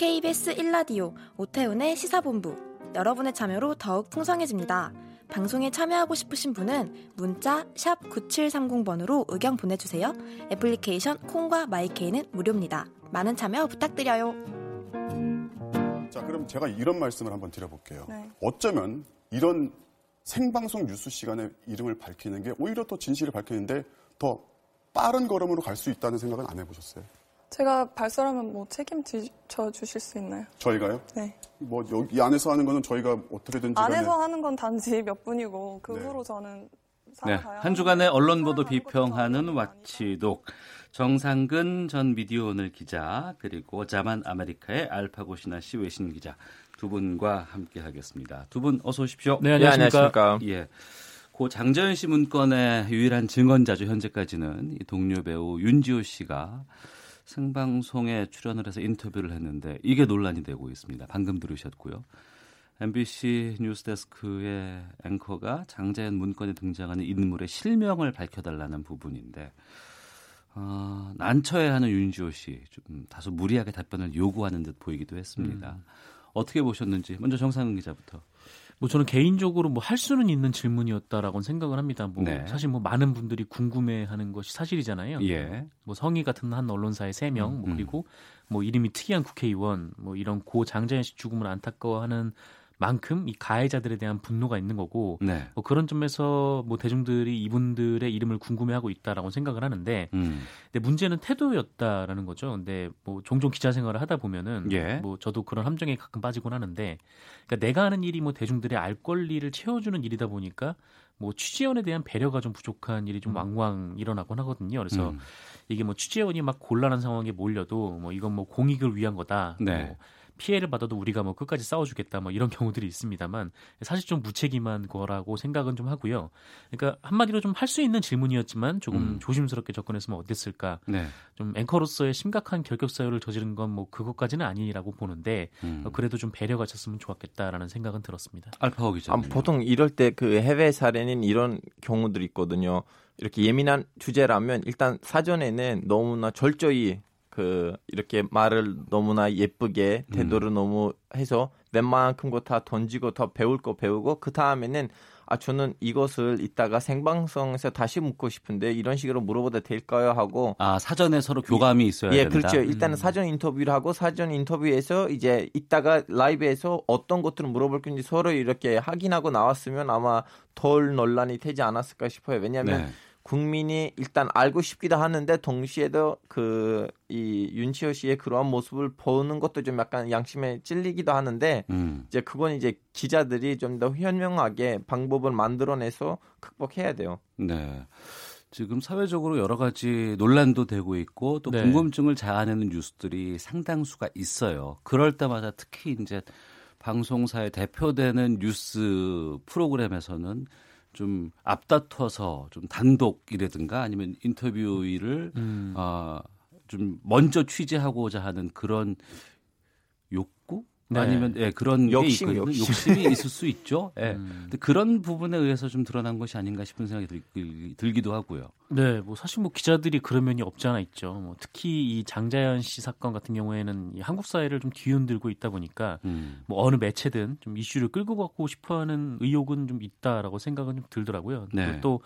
KBS 1라디오 오태훈의 시사본부 여러분의 참여로 더욱 풍성해집니다. 방송에 참여하고 싶으신 분은 문자 9730번으로 의견 보내주세요. 애플리케이션 콩과 마이케이는 무료입니다. 많은 참여 부탁드려요. 자, 그럼 제가 이런 말씀을 한번 드려볼게요. 네. 어쩌면 이런 생방송 뉴스 시간에 이름을 밝히는 게 오히려 더 진실을 밝히는데 더 빠른 걸음으로 갈 수 있다는 생각은 안 해보셨어요? 제가 발설하면 뭐 책임져 주실 수 있나요? 저희가요? 네. 뭐 여기 안에서 하는 거는 저희가 어떻게든지 안에서 하는 건 단지 몇 분이고 그 네. 후로 저는 네. 한 주간의 언론 보도 비평하는 와치독 정상근 전 미디어 오늘 기자 그리고 자만 아메리카의 알파고시나 씨 외신 기자 두 분과 함께 하겠습니다. 두 분 어서 오십시오. 네, 안녕하십니까. 예. 고 장재현 씨 문건의 유일한 증언자죠. 현재까지는 이 동료 배우 윤지호 씨가 생방송에 출연을 해서 인터뷰를 했는데 이게 논란이 되고 있습니다. 방금 들으셨고요. MBC 뉴스데스크의 앵커가 장자연 문건에 등장하는 인물의 실명을 밝혀달라는 부분인데 어, 난처해하는 윤지호 씨 좀 다소 무리하게 답변을 요구하는 듯 보이기도 했습니다. 음. 어떻게 보셨는지 먼저 정상근 기자부터. 뭐 저는 개인적으로 뭐 할 수는 있는 질문이었다라고 생각을 합니다. 뭐 네. 사실 뭐 많은 분들이 궁금해하는 것이 사실이잖아요. 예. 뭐 성의 같은 한 언론사의 세 명, 뭐 음, 뭐 그리고 뭐 이름이 특이한 국회의원, 뭐 이런 고 장자연 씨 죽음을 안타까워하는 만큼 이 가해자들에 대한 분노가 있는 거고 네. 뭐 그런 점에서 뭐 대중들이 이분들의 이름을 궁금해하고 있다라고 생각을 하는데 음. 근데 문제는 태도였다라는 거죠. 근데 뭐 종종 기자 생활을 하다 보면은 예. 뭐 저도 그런 함정에 가끔 빠지곤 하는데 그러니까 내가 하는 일이 뭐 대중들의 알 권리를 채워주는 일이다 보니까 뭐 취재원에 대한 배려가 좀 부족한 일이 좀 음. 왕왕 일어나곤 하거든요. 그래서 음. 이게 뭐 취재원이 막 곤란한 상황에 몰려도 뭐 이건 뭐 공익을 위한 거다. 네. 뭐 피해를 받아도 우리가 뭐 끝까지 싸워주겠다 뭐 이런 경우들이 있습니다만 사실 좀 무책임한 거라고 생각은 좀 하고요. 그러니까 한마디로 좀 할 수 있는 질문이었지만 조금 음. 조심스럽게 접근했으면 어땠을까. 네. 좀 앵커로서의 심각한 결격 사유를 저지른 건 뭐 그것까지는 아니라고 보는데 음. 그래도 좀 배려가 있었으면 좋았겠다라는 생각은 들었습니다. 알파오 기자. 아, 보통 이럴 때 그 해외 사례는 이런 경우들이 있거든요. 이렇게 예민한 주제라면 일단 사전에는 너무나 절저히 그 이렇게 말을 너무나 예쁘게 태도를 음. 너무 해서 웬만큼 거 다 던지고 더 배울 거 배우고 그 다음에는 아 저는 이것을 이따가 생방송에서 다시 묻고 싶은데 이런 식으로 물어봐도 될까요 하고 아 사전에 서로 교감이 있어야 예, 된다. 그렇죠. 일단은 음. 사전 인터뷰를 하고 사전 인터뷰에서 이제 이따가 라이브에서 어떤 것들을 물어볼 건지 서로 이렇게 확인하고 나왔으면 아마 덜 논란이 되지 않았을까 싶어요. 왜냐하면 네. 국민이 일단 알고 싶기도 하는데 동시에도 그 이 윤치호 씨의 그러한 모습을 보는 것도 좀 약간 양심에 찔리기도 하는데 음. 이제 그건 이제 기자들이 좀 더 현명하게 방법을 만들어내서 극복해야 돼요. 네. 지금 사회적으로 여러 가지 논란도 되고 있고 또 네. 궁금증을 자아내는 뉴스들이 상당수가 있어요. 그럴 때마다 특히 이제 방송사의 대표되는 뉴스 프로그램에서는 좀 앞다퉈서 좀 단독이라든가 아니면 인터뷰를 음. 어, 좀 먼저 취재하고자 하는 그런 욕구 네. 아니면 예, 그런 욕심, 게 있거든요. 욕심. 이 있을 수 있죠. 예. 음. 근데 그런 부분에 의해서 좀 드러난 것이 아닌가 싶은 생각이 들, 들기도 하고요. 네, 뭐 사실 뭐 기자들이 그런 면이 없지 않아 있죠. 뭐 특히 이 장자연 씨 사건 같은 경우에는 이 한국 사회를 좀 뒤흔들고 있다 보니까 음. 뭐 어느 매체든 좀 이슈를 끌고 가고 싶어하는 의욕은 좀 있다라고 생각은 좀 들더라고요. 네. 또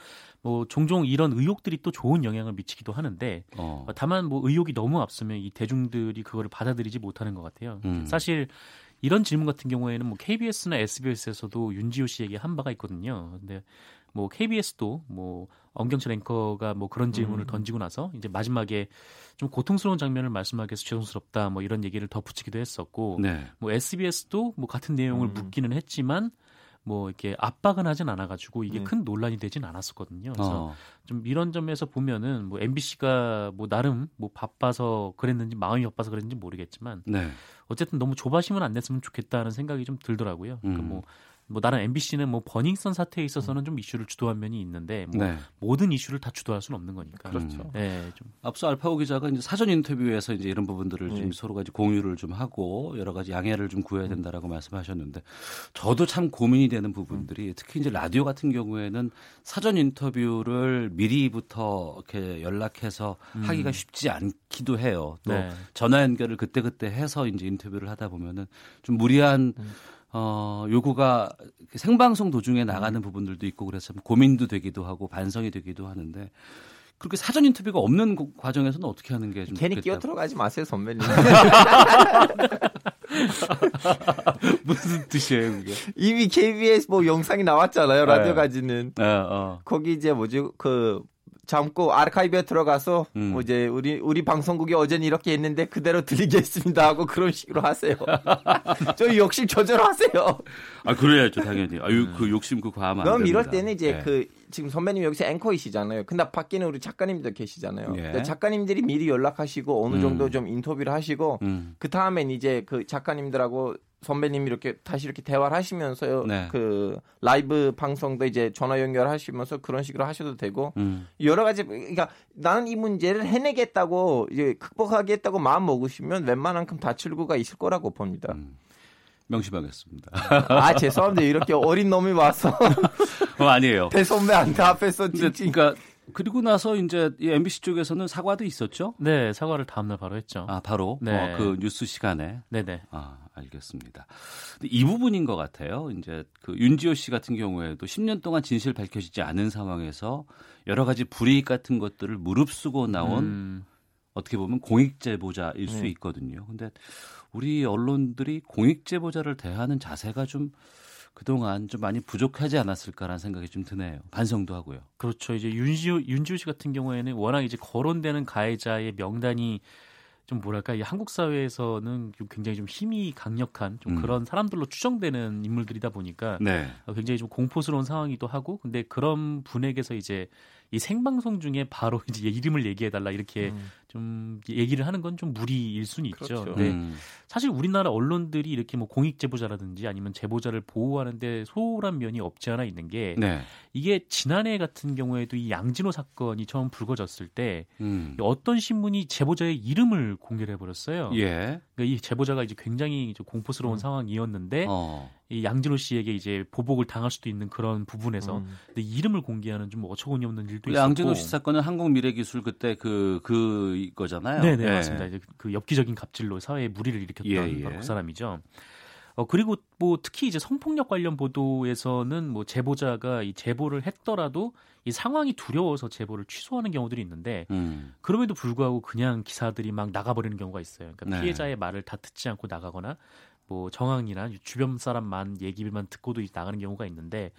뭐 종종 이런 의혹들이 또 좋은 영향을 미치기도 하는데 어. 다만 뭐 의혹이 너무 앞서면 이 대중들이 그거를 받아들이지 못하는 것 같아요. 음. 사실 이런 질문 같은 경우에는 뭐 KBS나 SBS에서도 윤지호 씨에게 한 바가 있거든요. 근데 뭐 KBS도 뭐 엄경철 앵커가 뭐 그런 질문을 음. 던지고 나서 이제 마지막에 좀 고통스러운 장면을 말씀하기 위해서 죄송스럽다 뭐 이런 얘기를 덧붙이기도 했었고 네. 뭐 SBS도 뭐 같은 내용을 음. 묻기는 했지만 뭐 이렇게 압박은 하진 않아가지고 이게 네. 큰 논란이 되진 않았었거든요. 그래서 어. 좀 이런 점에서 보면은 뭐 MBC가 뭐 나름 뭐 바빠서 그랬는지 마음이 바빠서 그랬는지 모르겠지만 네. 어쨌든 너무 조바심은 안 냈으면 좋겠다는 생각이 좀 들더라고요. 그러니까 음. 뭐 뭐 나는 MBC는 뭐 버닝썬 사태에 있어서는 좀 이슈를 주도한 면이 있는데 뭐 네. 모든 이슈를 다 주도할 수는 없는 거니까. 그렇죠. 음. 네, 좀. 앞서 알파고 기자가 이제 사전 인터뷰에서 이제 이런 부분들을 음. 좀 서로가 이제 공유를 좀 하고 여러 가지 양해를 좀 구해야 된다라고 말씀하셨는데 저도 참 고민이 되는 부분들이 특히 이제 라디오 같은 경우에는 사전 인터뷰를 미리부터 이렇게 연락해서 음. 하기가 쉽지 않기도 해요. 또 네. 전화 연결을 그때 그때 해서 이제 인터뷰를 하다 보면은 좀 무리한 음. 어, 요구가 생방송 도중에 나가는 부분들도 있고 그래서 고민도 되기도 하고 반성이 되기도 하는데 그렇게 사전 인터뷰가 없는 과정에서는 어떻게 하는 게 좀 괜히 끼어 들어가지 마세요 선배님. 무슨 뜻이에요 그게? 이미 KBS 뭐 영상이 나왔잖아요 라디오 네. 가지는. 네, 어. 거기 이제 뭐지 그 잠고 아르카이브에 들어가서 음. 뭐 이제 우리 우리 방송국이 어제는 이렇게 했는데 그대로 들리겠습니다 하고 그런 식으로 하세요. 저 욕심 조절하세요. 아 그래야죠 당연히. 아유 그 욕심 그 과하면 그럼 이럴 때는 이제 네. 그 지금 선배님 여기서 앵커이시잖아요. 근데 밖에는 우리 작가님들 계시잖아요. 예. 작가님들이 미리 연락하시고 어느 정도 음. 좀 인터뷰를 하시고 음. 그 다음엔 이제 그 작가님들하고 선배님이 이렇게 다시 이렇게 대화를 하시면서 네. 그 라이브 방송도 이제 전화 연결하시면서 그런 식으로 하셔도 되고 음. 여러 가지 그러니까 나는 이 문제를 해내겠다고 이제 극복하겠다고 마음 먹으시면 웬만한큼 다 출구가 있을 거라고 봅니다. 음. 명심하겠습니다. 아 죄송합니다. 이렇게 어린 놈이 와서 어, 아니에요. 대선배 한테 앞에서 찡찡. 그러니까 그리고 나서 이제 이 MBC 쪽에서는 사과도 있었죠? 네, 사과를 다음날 바로 했죠. 아, 바로 네. 어, 그 뉴스 시간에. 네네. 아, 알겠습니다. 이 부분인 것 같아요. 이제 그 윤지호 씨 같은 경우에도 10년 동안 진실 밝혀지지 않은 상황에서 여러 가지 불이익 같은 것들을 무릅쓰고 나온 음. 어떻게 보면 공익 제보자일 수 네. 있거든요. 근데 우리 언론들이 공익 제보자를 대하는 자세가 좀 그동안 좀 많이 부족하지 않았을까라는 생각이 좀 드네요. 반성도 하고요. 그렇죠. 이제 윤지호 윤지호 씨 같은 경우에는 워낙 이제 거론되는 가해자의 명단이 좀 뭐랄까 이 한국 사회에서는 굉장히 좀 힘이 강력한 좀 음. 그런 사람들로 추정되는 인물들이다 보니까 네. 굉장히 좀 공포스러운 상황이기도 하고 근데 그런 분에게서 이제 이 생방송 중에 바로 이제 이름을 얘기해 달라 이렇게 음. 좀 얘기를 하는 건 좀 무리일 수는 있죠. 그렇죠. 네. 음. 사실 우리나라 언론들이 이렇게 뭐 공익 제보자라든지 아니면 제보자를 보호하는데 소홀한 면이 없지 않아 있는 게 네. 이게 지난해 같은 경우에도 이 양진호 사건이 처음 불거졌을 때 음. 어떤 신문이 제보자의 이름을 공개를 해버렸어요. 예. 그러니까 이 제보자가 이제 굉장히 공포스러운 음. 상황이었는데 어. 이 양진호 씨에게 이제 보복을 당할 수도 있는 그런 부분에서 음. 근데 이름을 공개하는 좀 어처구니 없는 일도 있었고 양진호 씨 사건은 한국미래기술 그때 그그 그 거잖아요. 네네 네, 예. 맞습니다. 이제 그 엽기적인 갑질로 사회에 무리를 일으켰던 예, 예. 바로 그 사람이죠. 어 그리고 뭐 특히 이제 성폭력 관련 보도에서는 뭐 제보자가 이 제보를 했더라도 이 상황이 두려워서 제보를 취소하는 경우들이 있는데 음. 그럼에도 불구하고 그냥 기사들이 막 나가버리는 경우가 있어요. 그러니까 네. 피해자의 말을 다 듣지 않고 나가거나 뭐 정황이나 주변 사람만 얘기만 듣고도 나가는 경우가 있는데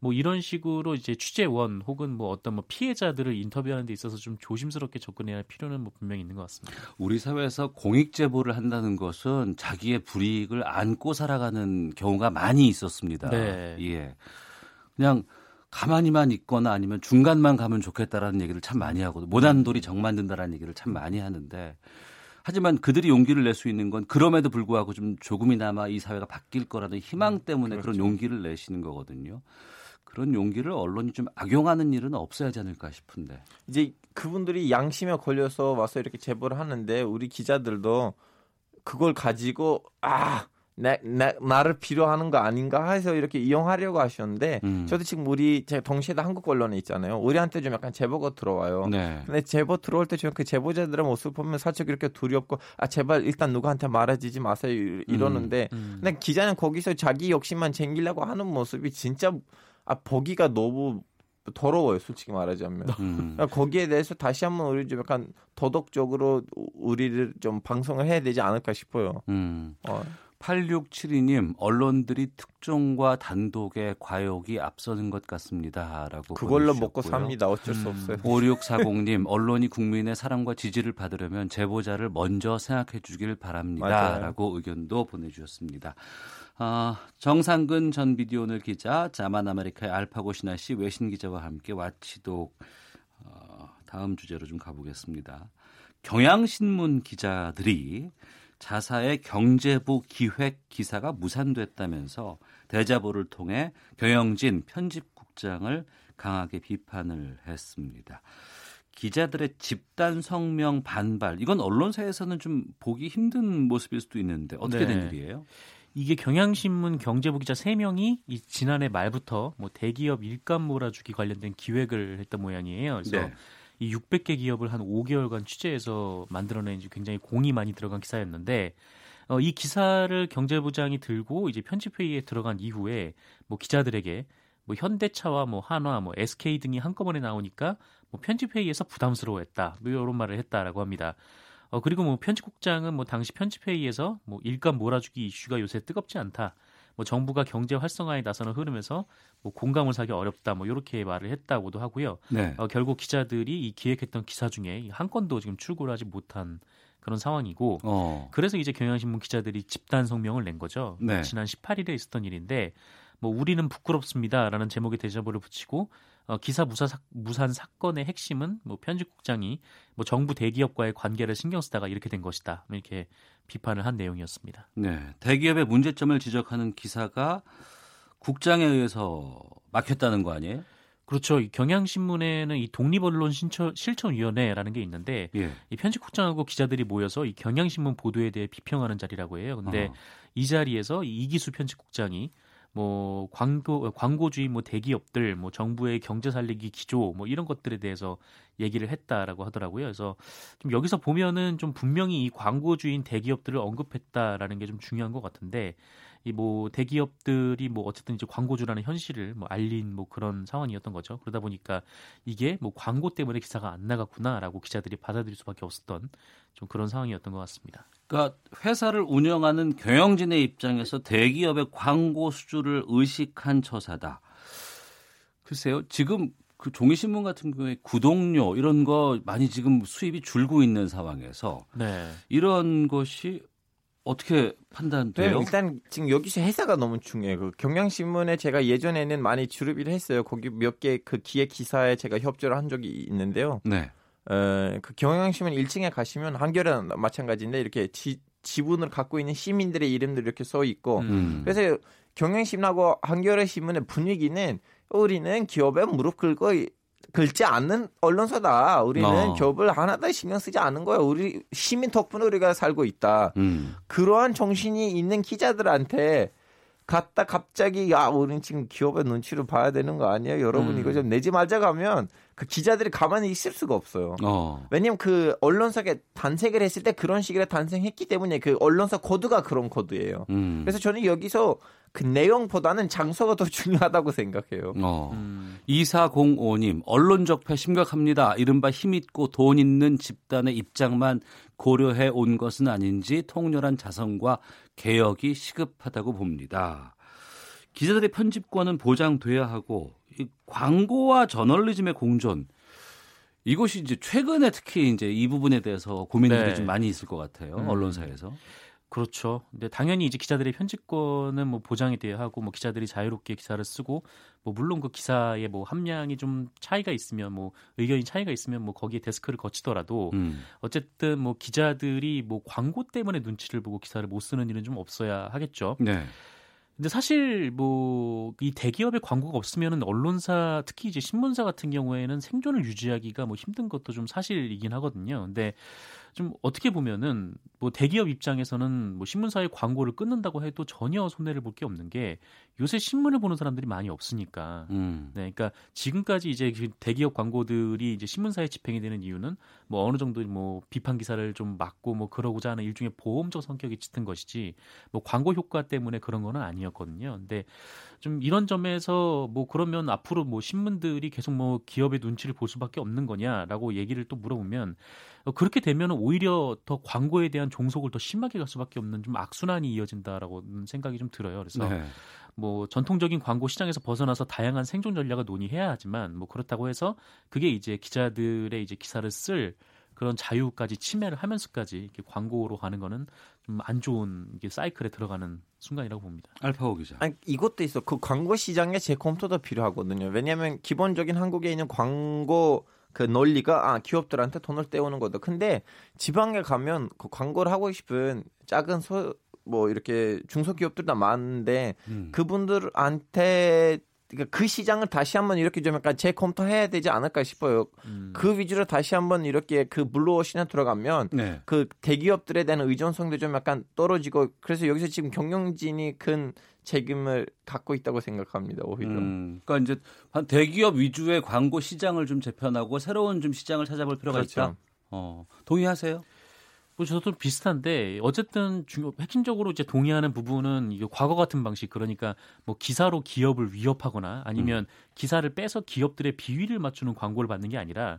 뭐 이런 식으로 이제 취재원 혹은 뭐 어떤 뭐 피해자들을 인터뷰하는 데 있어서 좀 조심스럽게 접근해야 할 필요는 뭐 분명히 있는 것 같습니다. 우리 사회에서 공익 제보를 한다는 것은 자기의 불이익을 안고 살아가는 경우가 많이 있었습니다. 네. 예. 그냥 가만히만 있거나 아니면 중간만 가면 좋겠다라는 얘기를 참 많이 하고 못한 돌이 정 만든다라는 얘기를 참 많이 하는데 하지만 그들이 용기를 낼 수 있는 건 그럼에도 불구하고 좀 조금이나마 이 사회가 바뀔 거라는 희망 음, 때문에 그렇죠. 그런 용기를 내시는 거거든요. 그런 용기를 언론이 좀 악용하는 일은 없어야지 않을까 싶은데. 이제 그분들이 양심에 걸려서 와서 이렇게 제보를 하는데 우리 기자들도 그걸 가지고 아 나, 나, 나를 필요하는 거 아닌가 해서 이렇게 이용하려고 하셨는데 음. 저도 지금 우리 제 동시에 한국 언론에 있잖아요. 우리한테 좀 약간 제보가 들어와요. 네. 근데 제보 들어올 때 저는 그 제보자들의 모습 보면 살짝 이렇게 두렵고 아 제발 일단 누구한테 말해주지 마세요 이러는데 음. 음. 근데 기자는 거기서 자기 욕심만 챙기려고 하는 모습이 진짜 아 보기가 너무 더러워요, 솔직히 말하자면. 음. 그러니까 거기에 대해서 다시 한번 우리 좀 약간 도덕적으로 우리를 좀 방송을 해야 되지 않을까 싶어요. 음. 어. 8672님, 언론들이 특종과 단독의 과욕이 앞서는 것 같습니다. 라고. 그걸로 먹고 삽니다. 어쩔 수 음. 없어요. 5640님, 언론이 국민의 사랑과 지지를 받으려면 제보자를 먼저 생각해 주길 바랍니다. 맞아요. 라고 의견도 보내주셨습니다. 어, 정상근 전 비디오널 기자, 자만 아메리카의 알파고 신하 씨 외신 기자와 함께 와치독 어, 다음 주제로 좀 가보겠습니다. 경향신문 기자들이 자사의 경제부 기획 기사가 무산됐다면서 대자보를 통해 경영진 편집국장을 강하게 비판을 했습니다. 기자들의 집단 성명 반발 이건 언론사에서는 좀 보기 힘든 모습일 수도 있는데 어떻게 네. 된 일이에요? 이게 경향신문 경제부 기자 3명이 이 지난해 말부터 뭐 대기업 일감 몰아주기 관련된 기획을 했던 모양이에요. 그래서 네. 이 600개 기업을 한 5개월간 취재해서 만들어낸 굉장히 공이 많이 들어간 기사였는데 어, 이 기사를 경제부장이 들고 이제 편집회의에 들어간 이후에 뭐 기자들에게 뭐 현대차와 뭐 한화, 뭐 SK 등이 한꺼번에 나오니까 뭐 편집회의에서 부담스러워했다. 뭐 이런 말을 했다라고 합니다. 어, 그리고 뭐 편집국장은 뭐 당시 편집회의에서 뭐 일감 몰아주기 이슈가 요새 뜨겁지 않다. 뭐 정부가 경제 활성화에 나서는 흐름에서 뭐 공감을 사기 어렵다. 뭐 이렇게 말을 했다고도 하고요. 네. 어, 결국 기자들이 이 기획했던 기사 중에 한 건도 지금 출고를 하지 못한 그런 상황이고 어. 그래서 이제 경향신문 기자들이 집단 성명을 낸 거죠. 네. 지난 18일에 있었던 일인데 뭐 우리는 부끄럽습니다라는 제목의 대자보를 붙이고 어, 기사 무사 사, 무산 사건의 핵심은 뭐 편집국장이 뭐 정부 대기업과의 관계를 신경 쓰다가 이렇게 된 것이다 이렇게 비판을 한 내용이었습니다. 네, 대기업의 문제점을 지적하는 기사가 국장에 의해서 막혔다는 거 아니에요? 그렇죠. 이 경향신문에는 이 독립언론 신처, 실천위원회라는 게 있는데 예. 이 편집국장하고 기자들이 모여서 이 경향신문 보도에 대해 비평하는 자리라고 해요. 근데 어. 이 자리에서 이 이기수 편집국장이 뭐 광고 광고주의 뭐 대기업들 뭐 정부의 경제 살리기 기조 뭐 이런 것들에 대해서 얘기를 했다라고 하더라고요. 그래서 좀 여기서 보면은 좀 분명히 이 광고주의인 대기업들을 언급했다라는 게 좀 중요한 것 같은데 이 뭐 대기업들이 뭐 어쨌든 이제 광고주라는 현실을 뭐 알린 뭐 그런 상황이었던 거죠. 그러다 보니까 이게 뭐 광고 때문에 기사가 안 나갔구나라고 기자들이 받아들일 수밖에 없었던 좀 그런 상황이었던 것 같습니다. 그러니까 회사를 운영하는 경영진의 입장에서 대기업의 광고 수주를 의식한 처사다. 글쎄요, 지금 그 종이신문 같은 경우에 구독료 이런 거 많이 지금 수입이 줄고 있는 상황에서 네. 이런 것이 어떻게 판단돼요? 네, 일단 지금 여기서 회사가 너무 중요해요. 그 경향신문에 제가 예전에는 많이 주르비를 했어요. 거기 몇 개 그 기획 기사에 제가 협조를 한 적이 있는데요. 네. 어, 그 경향신문 1층에 가시면 한겨레 마찬가지인데 이렇게 지, 지분을 갖고 있는 시민들의 이름들이 이렇게 써 있고 음. 그래서 경향신문하고 한겨레 신문의 분위기는 우리는 기업에 무릎 꿇고 긁지 않는 언론사다. 우리는 어. 기업을 하나도 신경 쓰지 않는 거야. 우리 시민 덕분에 우리가 살고 있다. 음. 그러한 정신이 있는 기자들한테 갔다 갑자기 야 우리는 지금 기업의 눈치를 봐야 되는 거 아니에요? 여러분 음. 이거 좀 내지 말자 가면 그 기자들이 가만히 있을 수가 없어요. 어. 왜냐면 그 언론사가 단색을 했을 때 그런 식으로 단색했기 때문에 그 언론사 코드가 그런 코드예요. 음. 그래서 저는 여기서 그 내용보다는 장소가 더 중요하다고 생각해요. 어. 음. 2405님, 언론 적 폐 심각합니다. 이른바 힘있고 돈 있는 집단의 입장만 고려해 온 것은 아닌지 통렬한 자성과 개혁이 시급하다고 봅니다. 기자들의 편집권은 보장돼야 하고 이 광고와 저널리즘의 공존 이것이 이제 최근에 특히 이제 이 부분에 대해서 고민들이 네. 좀 많이 있을 것 같아요 음. 언론사에서. 그렇죠. 근데 당연히 이제 기자들의 편집권은 뭐 보장이 돼야 하고 뭐 기자들이 자유롭게 기사를 쓰고 뭐 물론 그 기사의 뭐 함량이 좀 차이가 있으면 뭐 의견이 차이가 있으면 뭐 거기에 데스크를 거치더라도 음. 어쨌든 뭐 기자들이 뭐 광고 때문에 눈치를 보고 기사를 못 쓰는 일은 좀 없어야 하겠죠. 네. 근데 사실 뭐 이 대기업의 광고가 없으면은 언론사 특히 이제 신문사 같은 경우에는 생존을 유지하기가 뭐 힘든 것도 좀 사실이긴 하거든요. 근데 좀 어떻게 보면은 뭐 대기업 입장에서는 뭐 신문사의 광고를 끊는다고 해도 전혀 손해를 볼 게 없는 게 요새 신문을 보는 사람들이 많이 없으니까. 음. 네, 그러니까 지금까지 이제 그 대기업 광고들이 이제 신문사에 집행이 되는 이유는 뭐 어느 정도 뭐 비판 기사를 좀 막고 뭐 그러고자 하는 일종의 보험적 성격이 짙은 것이지 뭐 광고 효과 때문에 그런 거는 아니었거든요. 근데 좀 이런 점에서 뭐 그러면 앞으로 뭐 신문들이 계속 뭐 기업의 눈치를 볼 수밖에 없는 거냐라고 얘기를 또 물어보면 어, 그렇게 되면 오히려 더 광고에 대한 종속을 더 심하게 갈 수밖에 없는 좀 악순환이 이어진다라고 생각이 좀 들어요. 그래서 네. 뭐 전통적인 광고 시장에서 벗어나서 다양한 생존 전략을 논의해야 하지만 뭐 그렇다고 해서 그게 이제 기자들의 이제 기사를 쓸 그런 자유까지 침해를 하면서까지 이렇게 광고로 가는 거는 좀 안 좋은 이게 사이클에 들어가는 순간이라고 봅니다. 알파고 기자. 아니, 이것도 있어. 그 광고 시장에 재컴퓨터도 필요하거든요. 왜냐하면 기본적인 한국에 있는 광고 그 논리가 아 기업들한테 돈을 떼오는 거다. 근데 지방에 가면 그 광고를 하고 싶은 작은 소 뭐 이렇게 중소기업들 다 많은데 음. 그분들한테 그러니까 그 시장을 다시 한번 이렇게 좀 약간 재검토해야 되지 않을까 싶어요. 음. 그 위주로 다시 한번 이렇게 그 블루오션에 들어가면 네. 그 대기업들에 대한 의존성도 좀 약간 떨어지고 그래서 여기서 지금 경영진이 큰 책임을 갖고 있다고 생각합니다. 오히려. 음, 그러니까 이제 대기업 위주의 광고 시장을 좀 재편하고 새로운 좀 시장을 찾아볼 필요가 그렇죠. 있다. 어, 동의하세요? 뭐 저도 비슷한데 어쨌든 중요 핵심적으로 이제 동의하는 부분은 이게 과거 같은 방식 그러니까 뭐 기사로 기업을 위협하거나 아니면 음. 기사를 빼서 기업들의 비위를 맞추는 광고를 받는 게 아니라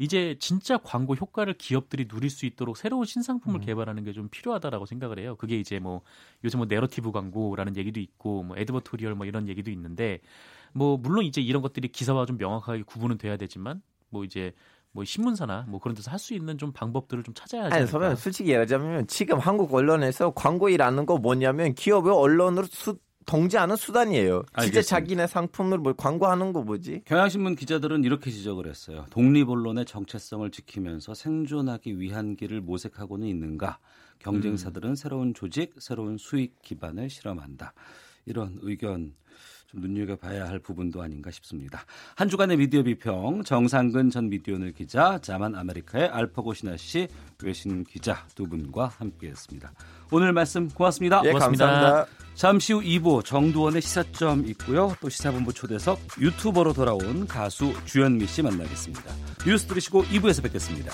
이제 진짜 광고 효과를 기업들이 누릴 수 있도록 새로운 신상품을 음. 개발하는 게 좀 필요하다라고 생각을 해요. 그게 이제 뭐 요즘 뭐 내러티브 광고라는 얘기도 있고 뭐 advertorial 뭐 이런 얘기도 있는데 뭐 물론 이제 이런 것들이 기사와 좀 명확하게 구분은 돼야 되지만 뭐 이제 뭐 신문사나 뭐 그런 데서 할 수 있는 좀 방법들을 좀 찾아야 하지 아니, 저는 솔직히 얘기하자면 지금 한국 언론에서 광고일하는 거 뭐냐면 기업의 언론으로 수, 통제하는 수단이에요. 알겠습니다. 진짜 자기네 상품을 뭐 광고하는 거 뭐지? 경향신문 기자들은 이렇게 지적을 했어요. 독립 언론의 정체성을 지키면서 생존하기 위한 길을 모색하고는 있는가? 경쟁사들은 음. 새로운 조직, 새로운 수익 기반을 실험한다. 이런 의견 좀 눈여겨봐야 할 부분도 아닌가 싶습니다. 한 주간의 미디어 비평 정상근 전 미디어널 기자, 자만 아메리카의 알파고 신하 씨 외신 기자 두 분과 함께했습니다. 오늘 말씀 고맙습니다. 예, 고맙습니다. 감사합니다. 잠시 후 2부 정두원의 시사점 있고요. 또 시사본부 초대석 유튜버로 돌아온 가수 주현미 씨 만나겠습니다. 뉴스 들으시고 2부에서 뵙겠습니다.